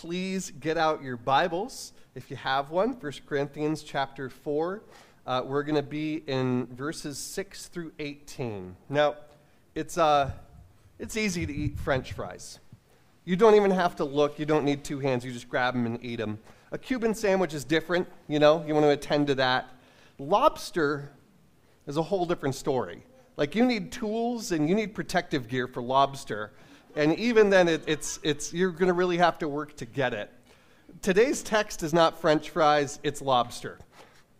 please get out your Bibles if you have one. 1 Corinthians chapter 4. Uh, we're going to be in verses 6 through 18. Now, it's, uh, it's easy to eat French fries. You don't even have to look, you don't need two hands, you just grab them and eat them. A Cuban sandwich is different, you know, you want to attend to that. Lobster is a whole different story. Like, you need tools and you need protective gear for lobster and even then, it, it's, it's, you're going to really have to work to get it. Today's text is not French fries, it's lobster.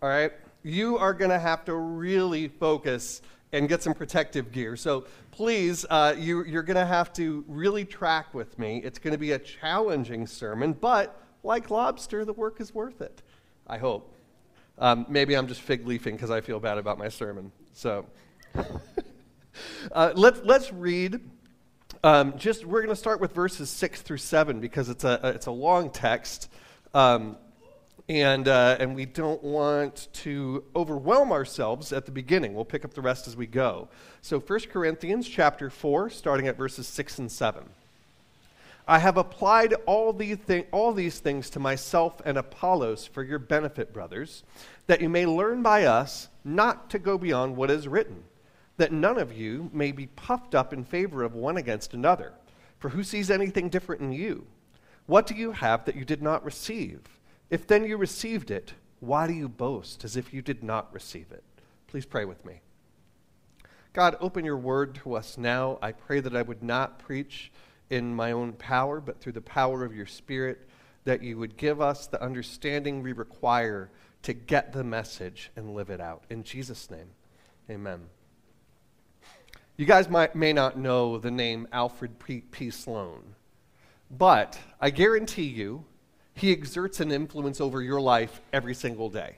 All right? You are going to have to really focus and get some protective gear. So please, uh, you, you're going to have to really track with me. It's going to be a challenging sermon, but like lobster, the work is worth it. I hope. Um, maybe I'm just fig leafing because I feel bad about my sermon. So uh, let, let's read um, just we're going to start with verses six through seven because it's a it's a long text, um, and uh, and we don't want to overwhelm ourselves at the beginning. We'll pick up the rest as we go. So 1 Corinthians chapter four, starting at verses six and seven. I have applied all these, thi- all these things to myself and Apollos for your benefit, brothers, that you may learn by us not to go beyond what is written that none of you may be puffed up in favor of one against another. For who sees anything different in you? What do you have that you did not receive? If then you received it, why do you boast as if you did not receive it? Please pray with me. God, open your word to us now. I pray that I would not preach in my own power, but through the power of your Spirit, that you would give us the understanding we require to get the message and live it out. In Jesus' name, amen. You guys might, may not know the name Alfred P. P. Sloan, but I guarantee you he exerts an influence over your life every single day.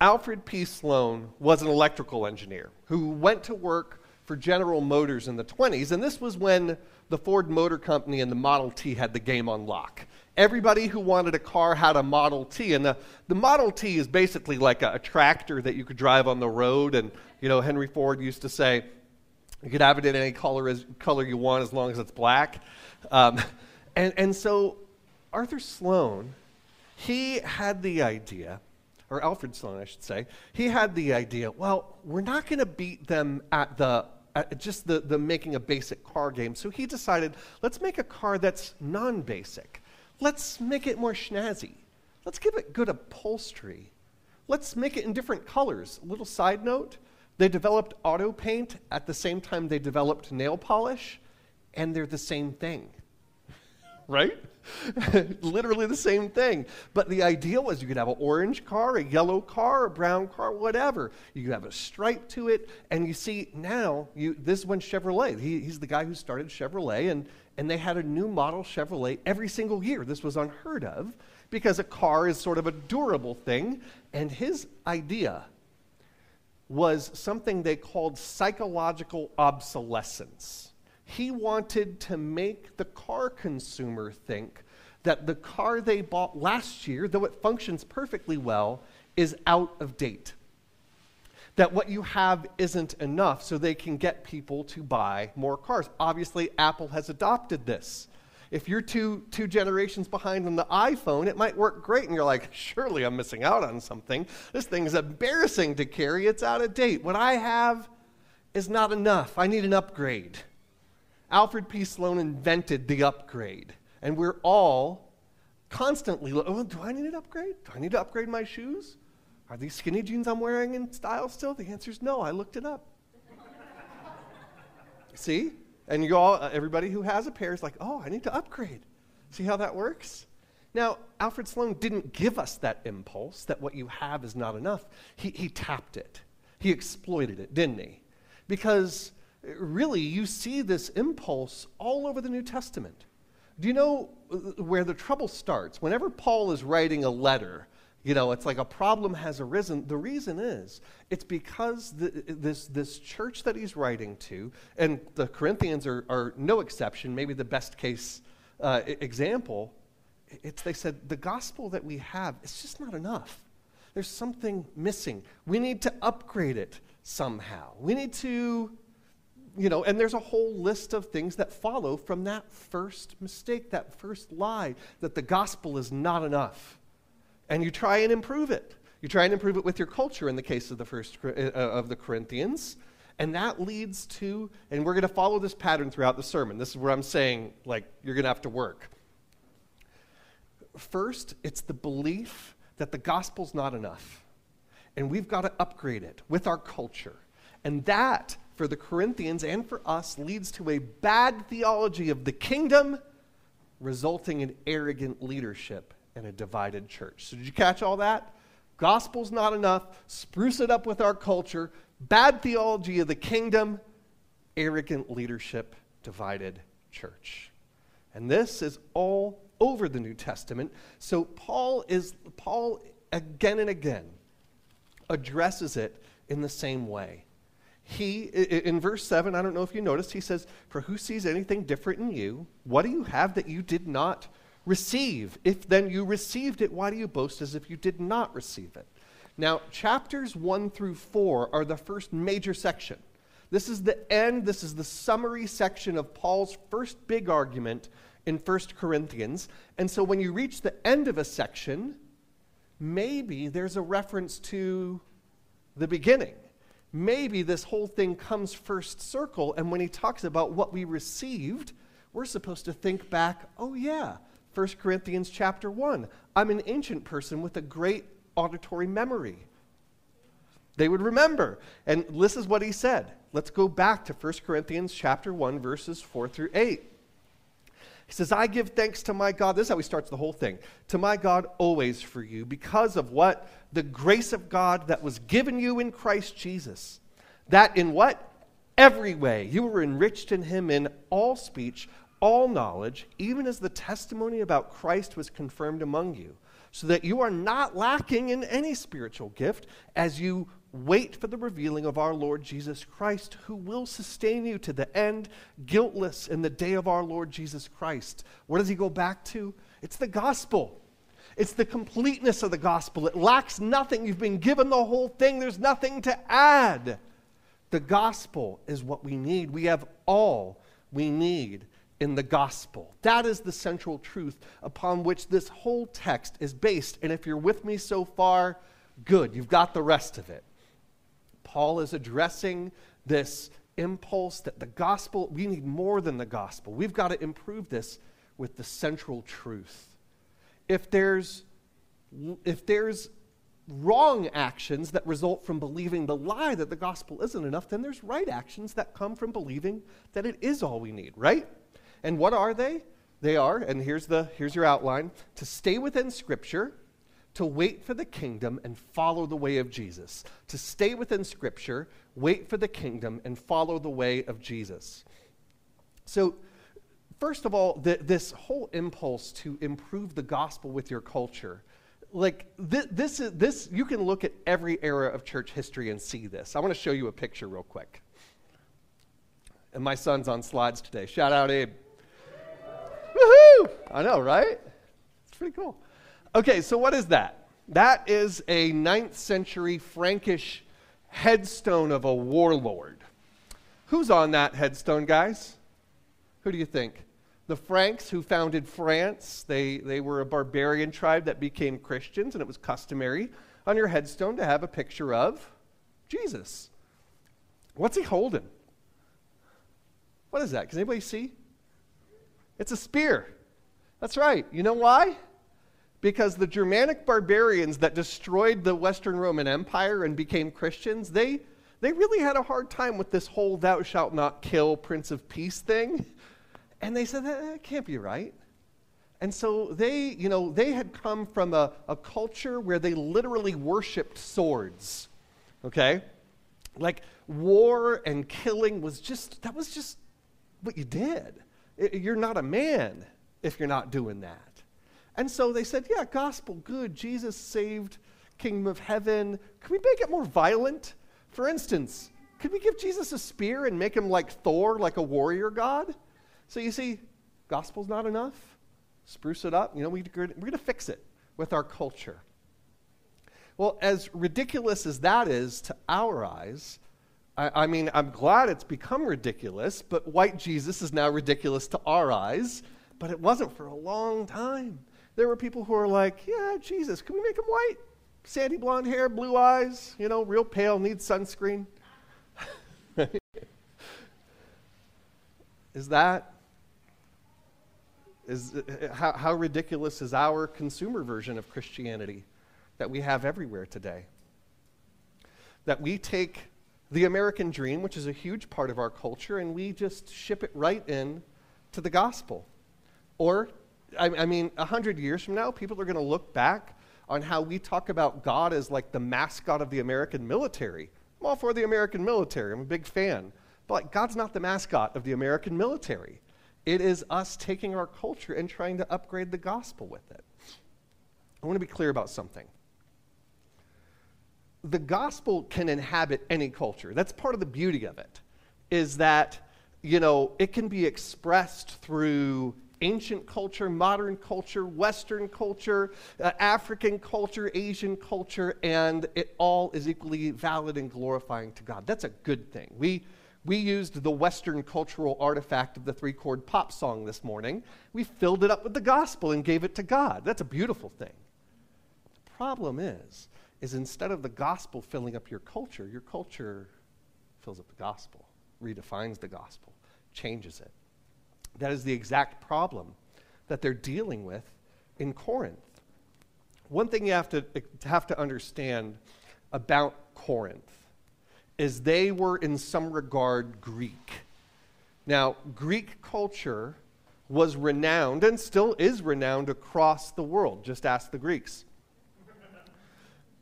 Alfred P. Sloan was an electrical engineer who went to work for General Motors in the 20s, and this was when the Ford Motor Company and the Model T had the game on lock. Everybody who wanted a car had a Model T, and the, the Model T is basically like a, a tractor that you could drive on the road. And, you know, Henry Ford used to say, you could have it in any color, as, color you want as long as it's black. Um, and, and so Arthur Sloan, he had the idea, or Alfred Sloan, I should say, he had the idea, well, we're not going to beat them at the at just the, the making a basic car game. So he decided, let's make a car that's non basic. Let's make it more snazzy. Let's give it good upholstery. Let's make it in different colors. A little side note they developed auto paint at the same time they developed nail polish, and they're the same thing. right? Literally the same thing. But the idea was you could have an orange car, a yellow car, a brown car, whatever. You could have a stripe to it. And you see, now, you, this is when Chevrolet, he, he's the guy who started Chevrolet, and, and they had a new model Chevrolet every single year. This was unheard of because a car is sort of a durable thing. And his idea was something they called psychological obsolescence. He wanted to make the car consumer think that the car they bought last year, though it functions perfectly well, is out of date. That what you have isn't enough, so they can get people to buy more cars. Obviously, Apple has adopted this. If you're two, two generations behind on the iPhone, it might work great, and you're like, surely I'm missing out on something. This thing's embarrassing to carry, it's out of date. What I have is not enough. I need an upgrade. Alfred P. Sloan invented the upgrade, and we're all constantly, oh, do I need an upgrade? Do I need to upgrade my shoes? Are these skinny jeans I'm wearing in style still? The answer is no. I looked it up. See? And you all, uh, everybody who has a pair is like, oh, I need to upgrade. See how that works? Now, Alfred Sloan didn't give us that impulse that what you have is not enough. He, he tapped it, he exploited it, didn't he? Because uh, really, you see this impulse all over the New Testament. Do you know uh, where the trouble starts? Whenever Paul is writing a letter, you know, it's like a problem has arisen. The reason is it's because the, this, this church that he's writing to, and the Corinthians are, are no exception, maybe the best case uh, example, it's they said the gospel that we have it's just not enough. There's something missing. We need to upgrade it somehow. We need to you know, and there's a whole list of things that follow from that first mistake, that first lie, that the gospel is not enough. And you try and improve it. You try and improve it with your culture in the case of the first uh, of the Corinthians. And that leads to, and we're going to follow this pattern throughout the sermon. This is where I'm saying, like, you're going to have to work. First, it's the belief that the gospel's not enough. And we've got to upgrade it with our culture. And that for the Corinthians and for us leads to a bad theology of the kingdom, resulting in arrogant leadership and a divided church. So, did you catch all that? Gospel's not enough. Spruce it up with our culture. Bad theology of the kingdom, arrogant leadership, divided church. And this is all over the New Testament. So Paul is Paul again and again addresses it in the same way he, in verse 7, I don't know if you noticed, he says, For who sees anything different in you? What do you have that you did not receive? If then you received it, why do you boast as if you did not receive it? Now, chapters 1 through 4 are the first major section. This is the end, this is the summary section of Paul's first big argument in 1 Corinthians. And so when you reach the end of a section, maybe there's a reference to the beginning maybe this whole thing comes first circle, and when he talks about what we received, we're supposed to think back, oh, yeah, 1 Corinthians chapter 1. I'm an ancient person with a great auditory memory. They would remember. And this is what he said. Let's go back to 1 Corinthians chapter 1, verses 4 through 8. He says, I give thanks to my God. This is how he starts the whole thing. To my God always for you, because of what? The grace of God that was given you in Christ Jesus. That in what? Every way you were enriched in him in all speech, all knowledge, even as the testimony about Christ was confirmed among you, so that you are not lacking in any spiritual gift as you Wait for the revealing of our Lord Jesus Christ, who will sustain you to the end, guiltless in the day of our Lord Jesus Christ. What does he go back to? It's the gospel. It's the completeness of the gospel. It lacks nothing. You've been given the whole thing, there's nothing to add. The gospel is what we need. We have all we need in the gospel. That is the central truth upon which this whole text is based. And if you're with me so far, good. You've got the rest of it. Paul is addressing this impulse that the gospel, we need more than the gospel. We've got to improve this with the central truth. If there's, if there's wrong actions that result from believing the lie that the gospel isn't enough, then there's right actions that come from believing that it is all we need, right? And what are they? They are, and here's, the, here's your outline to stay within Scripture to wait for the kingdom and follow the way of Jesus, to stay within Scripture, wait for the kingdom, and follow the way of Jesus. So, first of all, the, this whole impulse to improve the gospel with your culture, like this, this is this you can look at every era of church history and see this. I want to show you a picture real quick. And my son's on slides today. Shout out, Abe. Woohoo! I know, right? It's pretty cool. Okay, so what is that? That is a 9th century Frankish headstone of a warlord. Who's on that headstone, guys? Who do you think? The Franks who founded France, they, they were a barbarian tribe that became Christians, and it was customary on your headstone to have a picture of Jesus. What's he holding? What is that? Can anybody see? It's a spear. That's right. You know why? because the Germanic barbarians that destroyed the Western Roman Empire and became Christians, they, they really had a hard time with this whole thou shalt not kill, Prince of Peace thing. And they said, that, that can't be right. And so they, you know, they had come from a, a culture where they literally worshiped swords. Okay? Like war and killing was just, that was just what you did. It, you're not a man if you're not doing that. And so they said, yeah, gospel, good. Jesus saved kingdom of heaven. Can we make it more violent? For instance, could we give Jesus a spear and make him like Thor, like a warrior god? So you see, gospel's not enough. Spruce it up. You know, we, we're going to fix it with our culture. Well, as ridiculous as that is to our eyes, I, I mean, I'm glad it's become ridiculous, but white Jesus is now ridiculous to our eyes, but it wasn't for a long time. There were people who were like, yeah, Jesus, can we make him white? Sandy blonde hair, blue eyes, you know, real pale, needs sunscreen. is that is how, how ridiculous is our consumer version of Christianity that we have everywhere today? That we take the American dream, which is a huge part of our culture, and we just ship it right in to the gospel. Or, I, I mean, a hundred years from now, people are going to look back on how we talk about God as like the mascot of the American military. I'm all for the American military. I'm a big fan. But like, God's not the mascot of the American military. It is us taking our culture and trying to upgrade the gospel with it. I want to be clear about something. The gospel can inhabit any culture. That's part of the beauty of it, is that, you know, it can be expressed through ancient culture, modern culture, Western culture, uh, African culture, Asian culture, and it all is equally valid and glorifying to God. That's a good thing. We, we used the Western cultural artifact of the three chord pop song this morning. We filled it up with the gospel and gave it to God. That's a beautiful thing. The problem is, is instead of the gospel filling up your culture, your culture fills up the gospel, redefines the gospel, changes it. That is the exact problem that they're dealing with in Corinth. One thing you have to, have to understand about Corinth is they were in some regard Greek. Now, Greek culture was renowned and still is renowned across the world. Just ask the Greeks.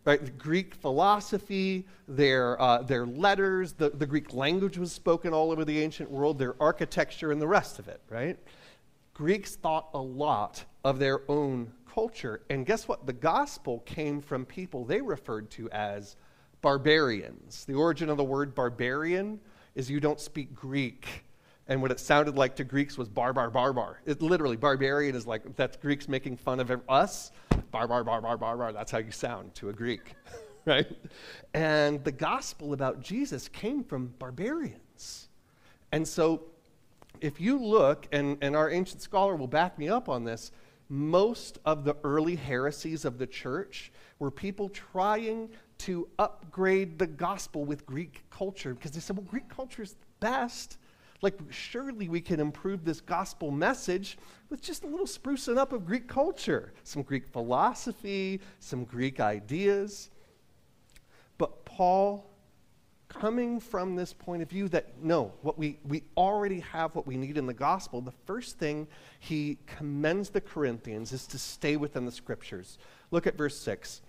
Right, Greek philosophy, their, uh, their letters, the, the Greek language was spoken all over the ancient world, their architecture, and the rest of it, right? Greeks thought a lot of their own culture. And guess what? The gospel came from people they referred to as barbarians. The origin of the word barbarian is you don't speak Greek. And what it sounded like to Greeks was bar, bar, bar, bar. It literally, barbarian is like, that's Greeks making fun of us. Bar, bar, bar, bar, bar, bar. That's how you sound to a Greek, right? And the gospel about Jesus came from barbarians. And so, if you look, and, and our ancient scholar will back me up on this, most of the early heresies of the church were people trying to upgrade the gospel with Greek culture because they said, well, Greek culture is the best. Like, surely we can improve this gospel message with just a little sprucing up of Greek culture, some Greek philosophy, some Greek ideas. But Paul, coming from this point of view that no, what we, we already have what we need in the gospel, the first thing he commends the Corinthians is to stay within the scriptures. Look at verse 6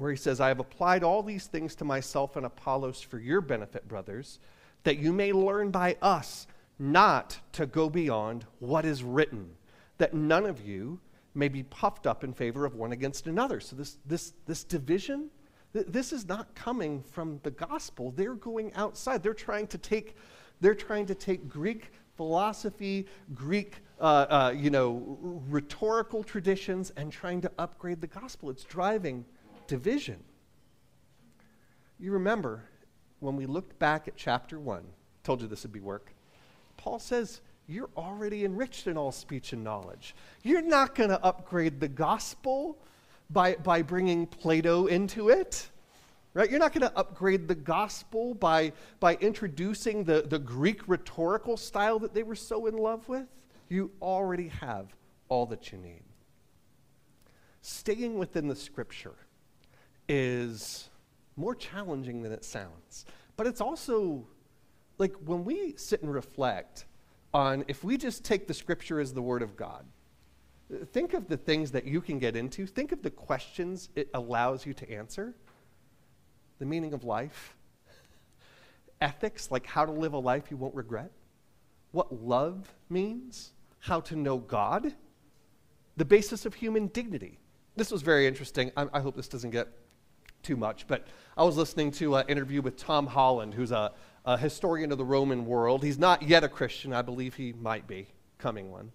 where he says, I have applied all these things to myself and Apollos for your benefit, brothers, that you may learn by us not to go beyond what is written, that none of you may be puffed up in favor of one against another. So, this, this, this division, th- this is not coming from the gospel. They're going outside. They're trying to take, they're trying to take Greek philosophy, Greek uh, uh, you know, rhetorical traditions, and trying to upgrade the gospel. It's driving division. You remember when we looked back at chapter 1, told you this would be work. Paul says, You're already enriched in all speech and knowledge. You're not going to upgrade the gospel by, by bringing Plato into it. Right? You're not going to upgrade the gospel by, by introducing the, the Greek rhetorical style that they were so in love with. You already have all that you need. Staying within the scripture is more challenging than it sounds. But it's also like when we sit and reflect on if we just take the scripture as the word of God, think of the things that you can get into, think of the questions it allows you to answer the meaning of life, ethics, like how to live a life you won't regret, what love means, how to know God, the basis of human dignity. This was very interesting. I, I hope this doesn't get too much, but I was listening to an interview with Tom Holland, who's a, a historian of the Roman world. He's not yet a Christian. I believe he might be, coming one.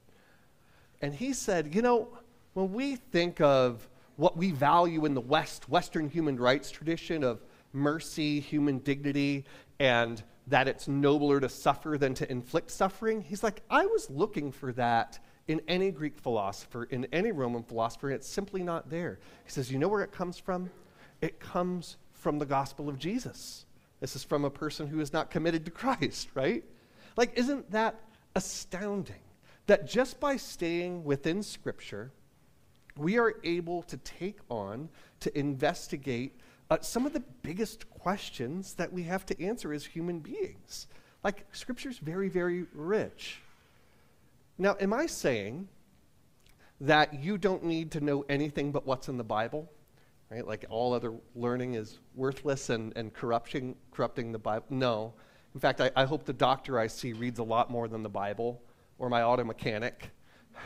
And he said, you know, when we think of what we value in the West, Western human rights tradition of mercy, human dignity, and that it's nobler to suffer than to inflict suffering. He's like, I was looking for that in any Greek philosopher, in any Roman philosopher, and it's simply not there. He says, You know where it comes from? It comes from the gospel of Jesus. This is from a person who is not committed to Christ, right? Like, isn't that astounding? That just by staying within Scripture, we are able to take on, to investigate uh, some of the biggest questions that we have to answer as human beings. Like, Scripture's very, very rich. Now, am I saying that you don't need to know anything but what's in the Bible? Right? Like all other learning is worthless and, and corrupting, corrupting the Bible? No. In fact, I, I hope the doctor I see reads a lot more than the Bible or my auto mechanic.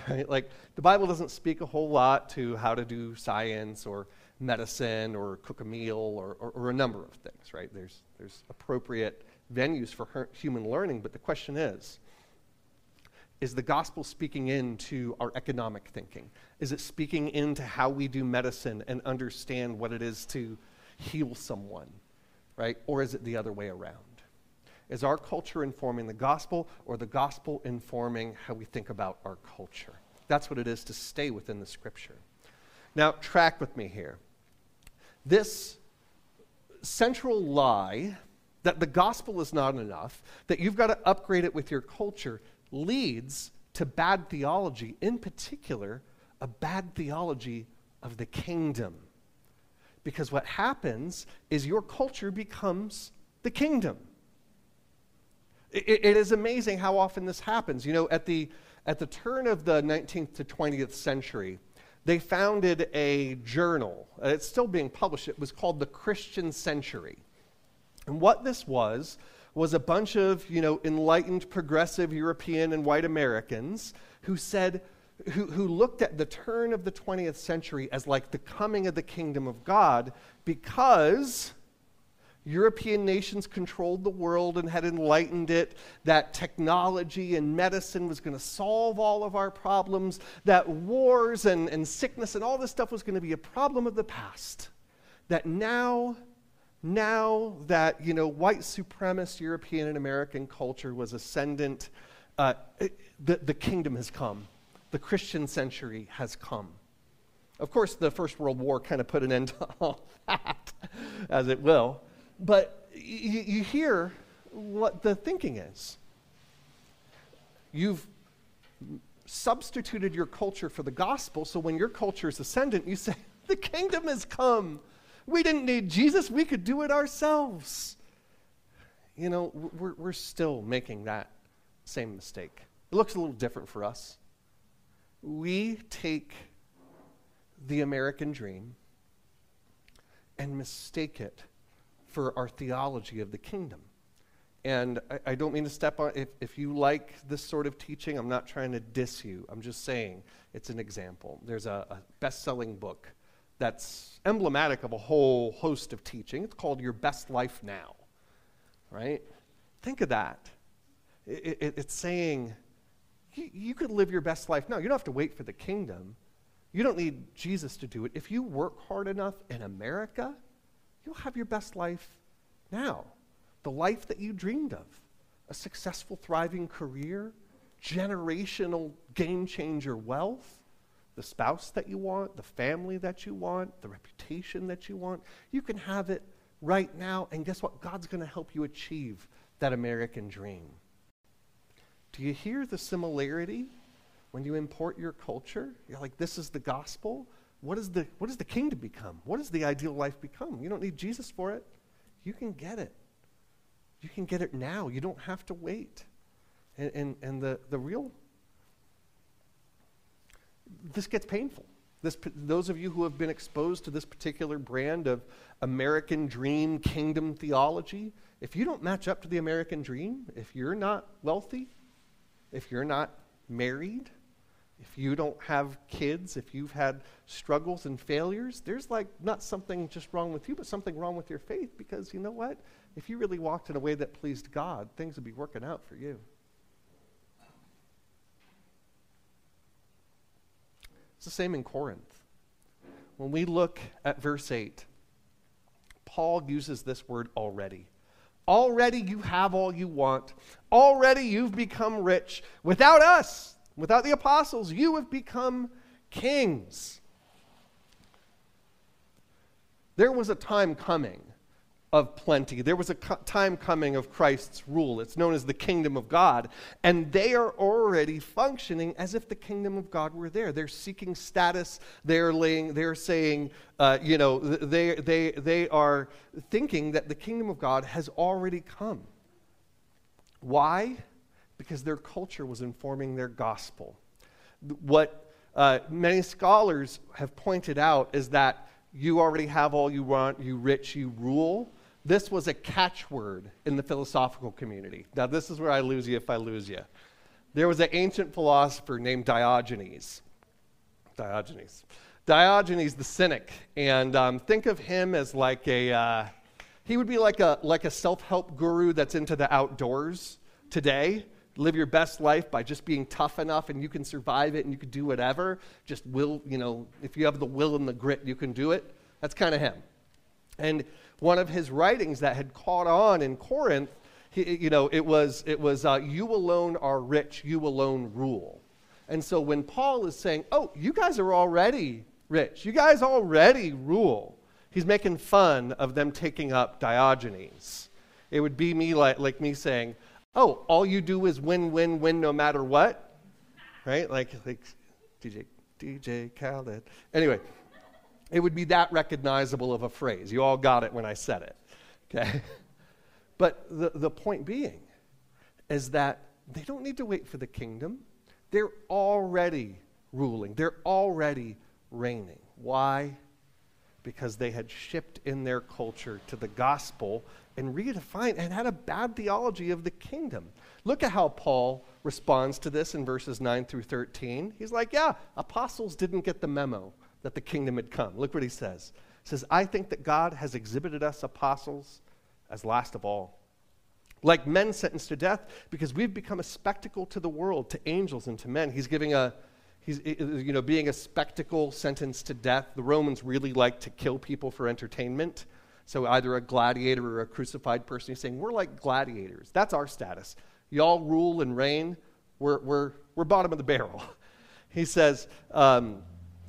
Right? Like the Bible doesn't speak a whole lot to how to do science or medicine or cook a meal or, or, or a number of things, right? There's, there's appropriate venues for her, human learning, but the question is, is the gospel speaking into our economic thinking? Is it speaking into how we do medicine and understand what it is to heal someone, right? Or is it the other way around? Is our culture informing the gospel or the gospel informing how we think about our culture? That's what it is to stay within the scripture. Now, track with me here. This central lie that the gospel is not enough, that you've got to upgrade it with your culture, leads to bad theology, in particular, a bad theology of the kingdom. Because what happens is your culture becomes the kingdom. It, it is amazing how often this happens. You know, at the, at the turn of the 19th to 20th century, they founded a journal. It's still being published. It was called the Christian Century. And what this was, was a bunch of, you know, enlightened, progressive European and white Americans who said, who, who looked at the turn of the 20th century as like the coming of the kingdom of God because European nations controlled the world and had enlightened it, that technology and medicine was going to solve all of our problems, that wars and, and sickness and all this stuff was going to be a problem of the past. That now now that you know white supremacist European and American culture was ascendant, uh, it, the, the kingdom has come. The Christian century has come. Of course, the First World War kind of put an end to all that, as it will. But you, you hear what the thinking is. You've substituted your culture for the gospel, so when your culture is ascendant, you say, The kingdom has come. We didn't need Jesus, we could do it ourselves. You know, we're, we're still making that same mistake. It looks a little different for us. We take the American dream and mistake it for our theology of the kingdom. And I, I, don't mean to step on, if, if you like this sort of teaching, I'm not trying to diss you. I'm just saying it's an example. There's a, a best selling book that's emblematic of a whole host of teaching. It's called Your Best Life Now, right? Think of that. It, it, it's saying you, you could live your best life now. You don't have to wait for the kingdom. You don't need Jesus to do it. If you work hard enough in America, you'll have your best life now. The life that you dreamed of a successful, thriving career, generational game changer wealth the spouse that you want, the family that you want, the reputation that you want. You can have it right now, and guess what? God's going to help you achieve that American dream. Do you hear the similarity when you import your culture? You're like, this is the gospel. What, is the, what does the kingdom become? What does the ideal life become? You don't need Jesus for it. You can get it. You can get it now. You don't have to wait. And, and, and the, the real this gets painful. This, those of you who have been exposed to this particular brand of American dream kingdom theology, if you don't match up to the American dream, if you're not wealthy, if you're not married, if you don't have kids, if you've had struggles and failures, there's like not something just wrong with you, but something wrong with your faith because you know what? If you really walked in a way that pleased God, things would be working out for you. It's the same in Corinth. When we look at verse 8, Paul uses this word already. Already you have all you want. Already you've become rich. Without us, without the apostles, you have become kings. There was a time coming of plenty. There was a co- time coming of Christ's rule. It's known as the kingdom of God. And they are already functioning as if the kingdom of God were there. They're seeking status. They're, laying, they're saying, uh, you know, they, they, they are thinking that the kingdom of God has already come. Why? Because their culture was informing their gospel. What uh, many scholars have pointed out is that you already have all you want, you rich, you rule this was a catchword in the philosophical community. Now, this is where I lose you if I lose you. There was an ancient philosopher named Diogenes. Diogenes. Diogenes the cynic. And um, think of him as like a, uh, he would be like a, like a self help guru that's into the outdoors today. Live your best life by just being tough enough and you can survive it and you can do whatever. Just will, you know, if you have the will and the grit, you can do it. That's kind of him. And one of his writings that had caught on in Corinth, he, you know, it was, it was uh, you alone are rich, you alone rule. And so when Paul is saying, oh, you guys are already rich, you guys already rule, he's making fun of them taking up Diogenes. It would be me like, like me saying, oh, all you do is win, win, win no matter what. Right? Like, like DJ, DJ Khaled. Anyway, it would be that recognizable of a phrase. You all got it when I said it. Okay? But the, the point being is that they don't need to wait for the kingdom. They're already ruling, they're already reigning. Why? Because they had shipped in their culture to the gospel and redefined and had a bad theology of the kingdom. Look at how Paul responds to this in verses 9 through 13. He's like, Yeah, apostles didn't get the memo that the kingdom had come. Look what he says. He says, I think that God has exhibited us apostles as last of all. Like men sentenced to death, because we've become a spectacle to the world, to angels and to men. He's giving a, he's, you know, being a spectacle sentenced to death. The Romans really like to kill people for entertainment. So either a gladiator or a crucified person. He's saying, we're like gladiators. That's our status. Y'all rule and reign. We're, we're, we're bottom of the barrel. He says, um,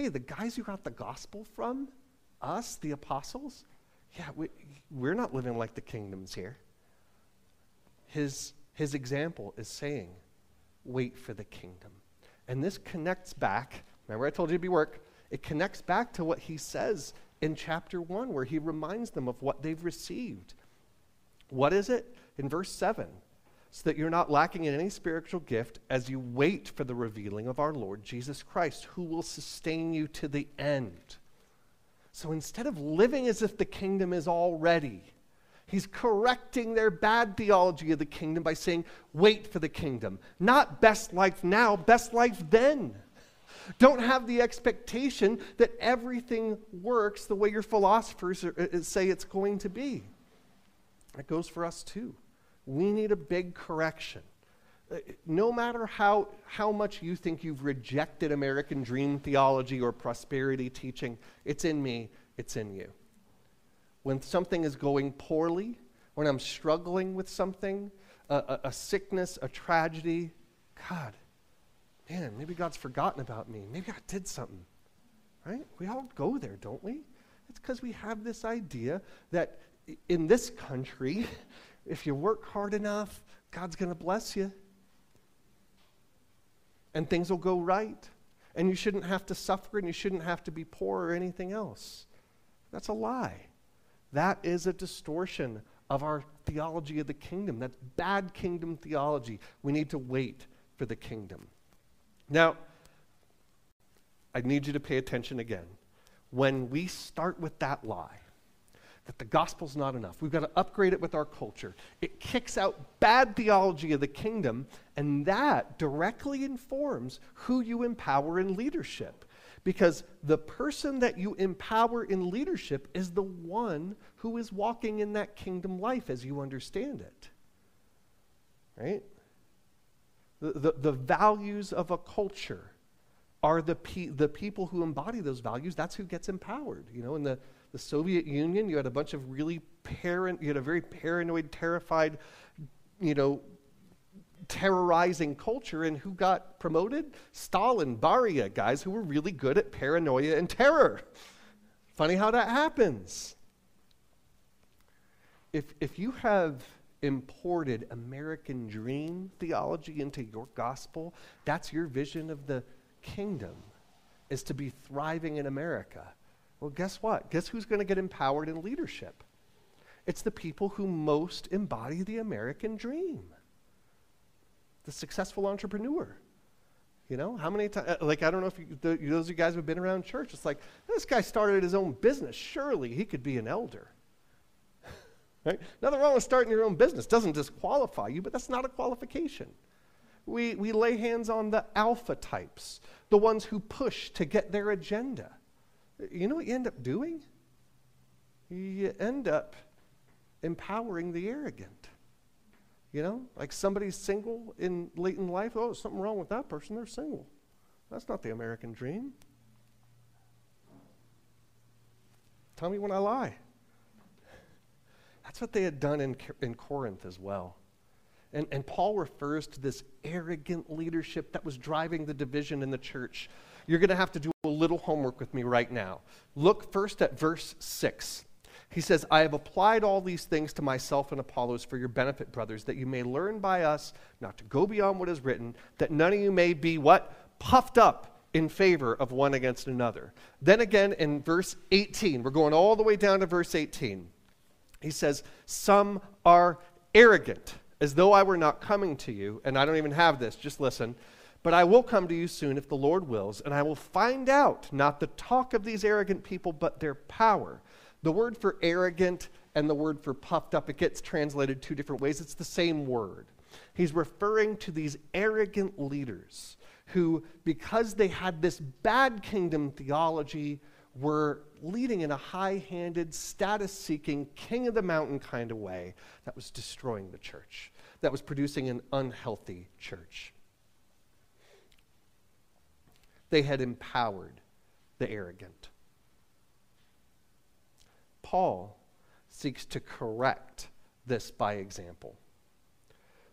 hey, the guys who got the gospel from, us, the apostles, yeah, we, we're not living like the kingdoms here. His, his example is saying, wait for the kingdom. And this connects back, remember I told you to be work, it connects back to what he says in chapter 1, where he reminds them of what they've received. What is it? In verse 7 so that you're not lacking in any spiritual gift as you wait for the revealing of our Lord Jesus Christ, who will sustain you to the end. So instead of living as if the kingdom is already, he's correcting their bad theology of the kingdom by saying, wait for the kingdom. Not best life now, best life then. Don't have the expectation that everything works the way your philosophers uh, say it's going to be. That goes for us too we need a big correction. Uh, no matter how, how much you think you've rejected American dream theology or prosperity teaching, it's in me, it's in you. When something is going poorly, when I'm struggling with something, a, a, a sickness, a tragedy, God, man, maybe God's forgotten about me. Maybe I did something. Right? We all go there, don't we? It's because we have this idea that in this country, if you work hard enough, God's going to bless you. And things will go right. And you shouldn't have to suffer and you shouldn't have to be poor or anything else. That's a lie. That is a distortion of our theology of the kingdom. That's bad kingdom theology. We need to wait for the kingdom. Now, I need you to pay attention again. When we start with that lie, that the gospel's not enough. We've got to upgrade it with our culture. It kicks out bad theology of the kingdom, and that directly informs who you empower in leadership. Because the person that you empower in leadership is the one who is walking in that kingdom life as you understand it. Right? The, the, the values of a culture are the, pe- the people who embody those values. That's who gets empowered. You know, in the, the Soviet Union, you had a bunch of really parent, you had a very paranoid, terrified, you know, terrorizing culture. And who got promoted? Stalin, Beria, guys who were really good at paranoia and terror. Funny how that happens. If, if you have imported American dream theology into your gospel, that's your vision of the kingdom, is to be thriving in America. Well, guess what? Guess who's going to get empowered in leadership? It's the people who most embody the American dream. The successful entrepreneur. You know, how many times, uh, like, I don't know if you, the, those of you guys have been around church, it's like, this guy started his own business. Surely he could be an elder. right? Nothing wrong with starting your own business. Doesn't disqualify you, but that's not a qualification. We, we lay hands on the alpha types, the ones who push to get their agenda. You know what you end up doing? You end up empowering the arrogant. You know, like somebody's single in late in life. Oh, something wrong with that person. They're single. That's not the American dream. Tell me when I lie. That's what they had done in, in Corinth as well. And, and Paul refers to this arrogant leadership that was driving the division in the church. You're going to have to do a little homework with me right now. Look first at verse 6. He says, I have applied all these things to myself and Apollos for your benefit, brothers, that you may learn by us not to go beyond what is written, that none of you may be what? Puffed up in favor of one against another. Then again in verse 18, we're going all the way down to verse 18. He says, Some are arrogant as though I were not coming to you, and I don't even have this, just listen. But I will come to you soon if the Lord wills, and I will find out not the talk of these arrogant people, but their power. The word for arrogant and the word for puffed up, it gets translated two different ways. It's the same word. He's referring to these arrogant leaders who, because they had this bad kingdom theology, were leading in a high handed, status seeking, king of the mountain kind of way that was destroying the church, that was producing an unhealthy church. They had empowered the arrogant. Paul seeks to correct this by example.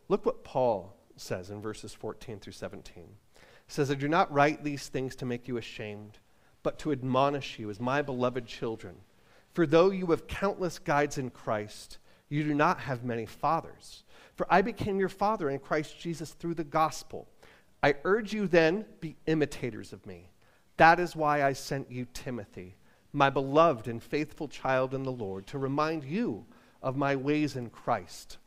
Look what Paul says in verses 14 through 17. He says, I do not write these things to make you ashamed but to admonish you as my beloved children. For though you have countless guides in Christ, you do not have many fathers. For I became your father in Christ Jesus through the gospel. I urge you then, be imitators of me. That is why I sent you Timothy, my beloved and faithful child in the Lord, to remind you of my ways in Christ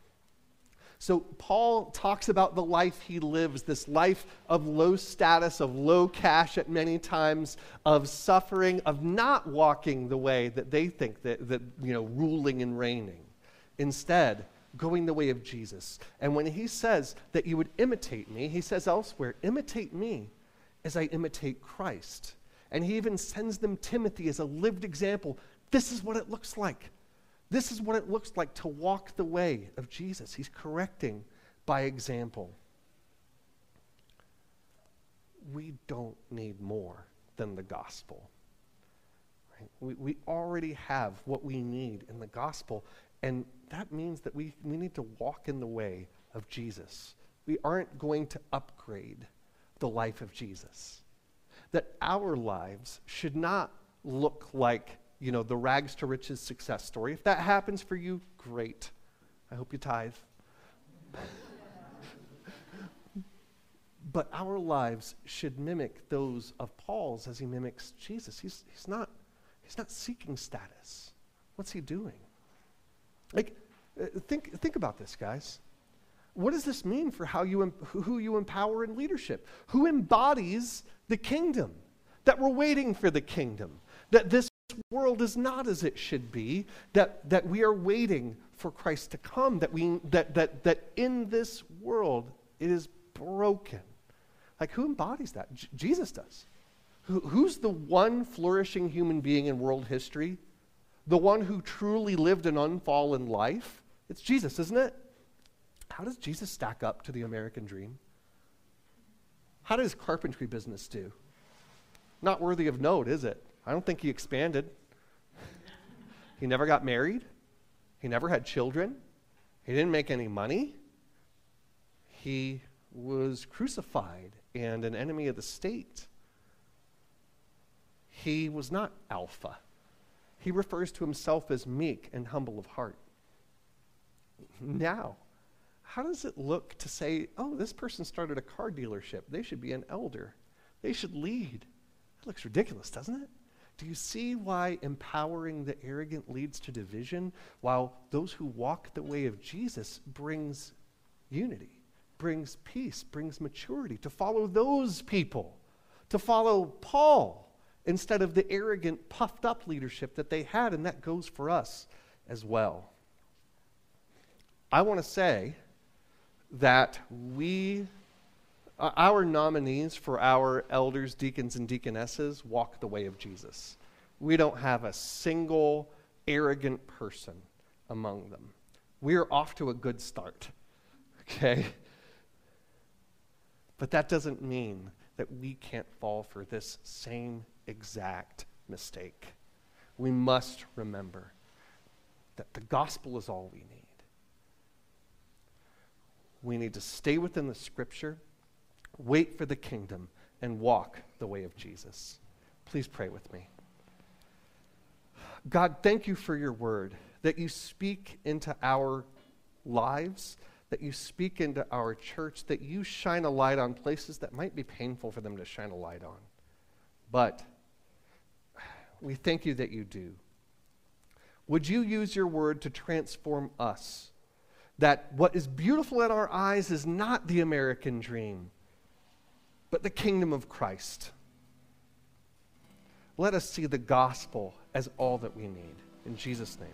so, Paul talks about the life he lives this life of low status, of low cash at many times, of suffering, of not walking the way that they think that, that you know, ruling and reigning. Instead, going the way of Jesus. And when he says that you would imitate me, he says elsewhere, imitate me as I imitate Christ. And he even sends them Timothy as a lived example. This is what it looks like. This is what it looks like to walk the way of Jesus. He's correcting by example. We don't need more than the gospel. Right? We, we already have what we need in the gospel, and that means that we, we need to walk in the way of Jesus. We aren't going to upgrade the life of Jesus. That our lives should not look like you know, the rags to riches success story. If that happens for you, great. I hope you tithe. but our lives should mimic those of Paul's as he mimics Jesus. He's, he's, not, he's not seeking status. What's he doing? Like, uh, think, think about this, guys. What does this mean for how you, who you empower in leadership? Who embodies the kingdom? That we're waiting for the kingdom. That this world is not as it should be, that, that we are waiting for Christ to come, that, we, that, that, that in this world it is broken. Like, who embodies that? J- Jesus does. Who, who's the one flourishing human being in world history? The one who truly lived an unfallen life? It's Jesus, isn't it? How does Jesus stack up to the American dream? How does carpentry business do? Not worthy of note, is it? I don't think he expanded. he never got married. He never had children. He didn't make any money. He was crucified and an enemy of the state. He was not Alpha. He refers to himself as meek and humble of heart. Now, how does it look to say, oh, this person started a car dealership? They should be an elder. They should lead. That looks ridiculous, doesn't it? Do you see why empowering the arrogant leads to division, while those who walk the way of Jesus brings unity, brings peace, brings maturity? To follow those people, to follow Paul instead of the arrogant, puffed up leadership that they had, and that goes for us as well. I want to say that we uh, our nominees for our elders, deacons, and deaconesses walk the way of Jesus. We don't have a single arrogant person among them. We are off to a good start, okay? But that doesn't mean that we can't fall for this same exact mistake. We must remember that the gospel is all we need. We need to stay within the scripture wait for the kingdom, and walk the way of Jesus. Please pray with me. God, thank you for your word, that you speak into our lives, that you speak into our church, that you shine a light on places that might be painful for them to shine a light on. But we thank you that you do. Would you use your word to transform us? That what is beautiful in our eyes is not the American dream but the kingdom of Christ. Let us see the gospel as all that we need. In Jesus' name.